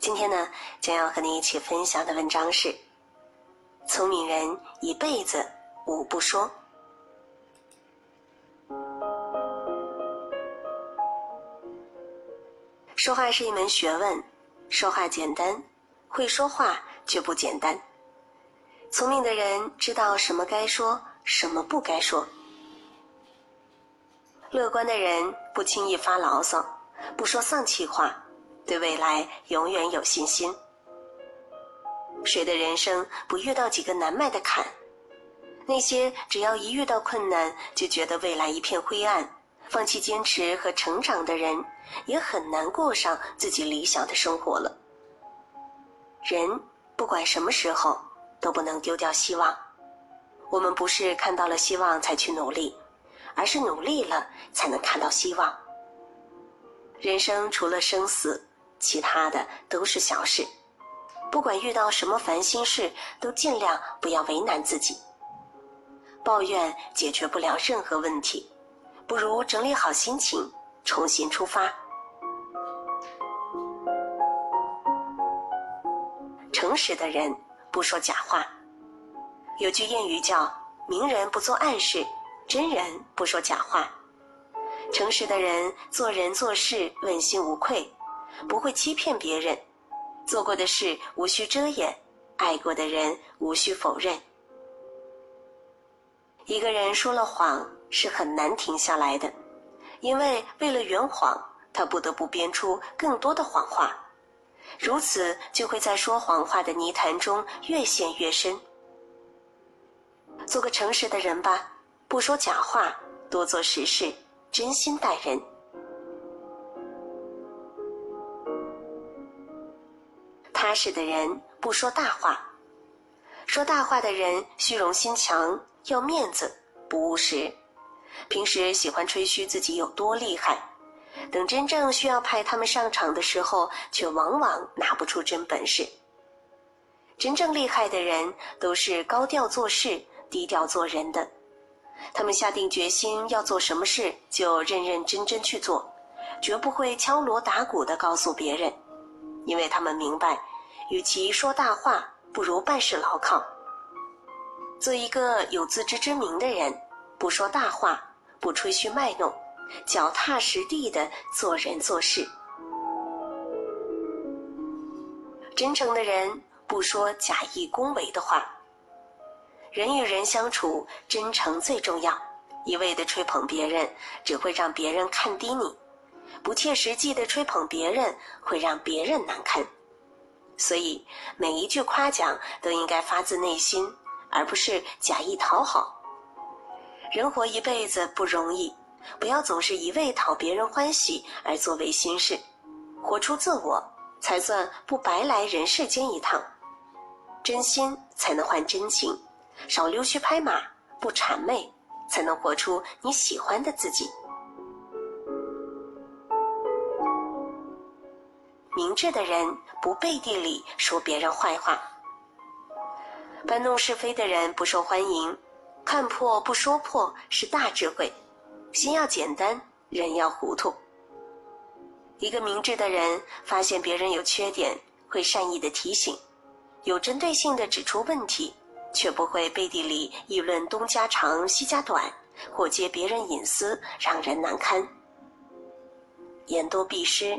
今天呢，将要和你一起分享的文章是：聪明人一辈子无不说。说话是一门学问，说话简单，会说话却不简单。聪明的人知道什么该说，什么不该说。乐观的人不轻易发牢骚，不说丧气话。对未来永远有信心。谁的人生不遇到几个难迈的坎？那些只要一遇到困难就觉得未来一片灰暗、放弃坚持和成长的人，也很难过上自己理想的生活了。人不管什么时候都不能丢掉希望。我们不是看到了希望才去努力，而是努力了才能看到希望。人生除了生死。其他的都是小事，不管遇到什么烦心事，都尽量不要为难自己。抱怨解决不了任何问题，不如整理好心情，重新出发。诚实的人不说假话。有句谚语叫“明人不做暗事，真人不说假话”。诚实的人做人做事问心无愧。不会欺骗别人，做过的事无需遮掩，爱过的人无需否认。一个人说了谎是很难停下来的，因为为了圆谎，他不得不编出更多的谎话，如此就会在说谎话的泥潭中越陷越深。做个诚实的人吧，不说假话，多做实事，真心待人。踏实的人不说大话，说大话的人虚荣心强，要面子，不务实。平时喜欢吹嘘自己有多厉害，等真正需要派他们上场的时候，却往往拿不出真本事。真正厉害的人都是高调做事、低调做人的，他们下定决心要做什么事，就认认真真去做，绝不会敲锣打鼓的告诉别人，因为他们明白。与其说大话，不如办事牢靠。做一个有自知之明的人，不说大话，不吹嘘卖弄，脚踏实地的做人做事。真诚的人不说假意恭维的话。人与人相处，真诚最重要。一味的吹捧别人，只会让别人看低你；不切实际的吹捧别人，会让别人难堪。所以，每一句夸奖都应该发自内心，而不是假意讨好。人活一辈子不容易，不要总是一味讨别人欢喜而做违心事。活出自我，才算不白来人世间一趟。真心才能换真情，少溜须拍马，不谄媚，才能活出你喜欢的自己。明智的人不背地里说别人坏话，搬弄是非的人不受欢迎，看破不说破是大智慧，心要简单，人要糊涂。一个明智的人发现别人有缺点，会善意的提醒，有针对性的指出问题，却不会背地里议论东家长西家短，或揭别人隐私，让人难堪。言多必失，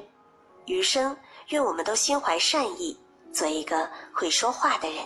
余生。愿我们都心怀善意，做一个会说话的人。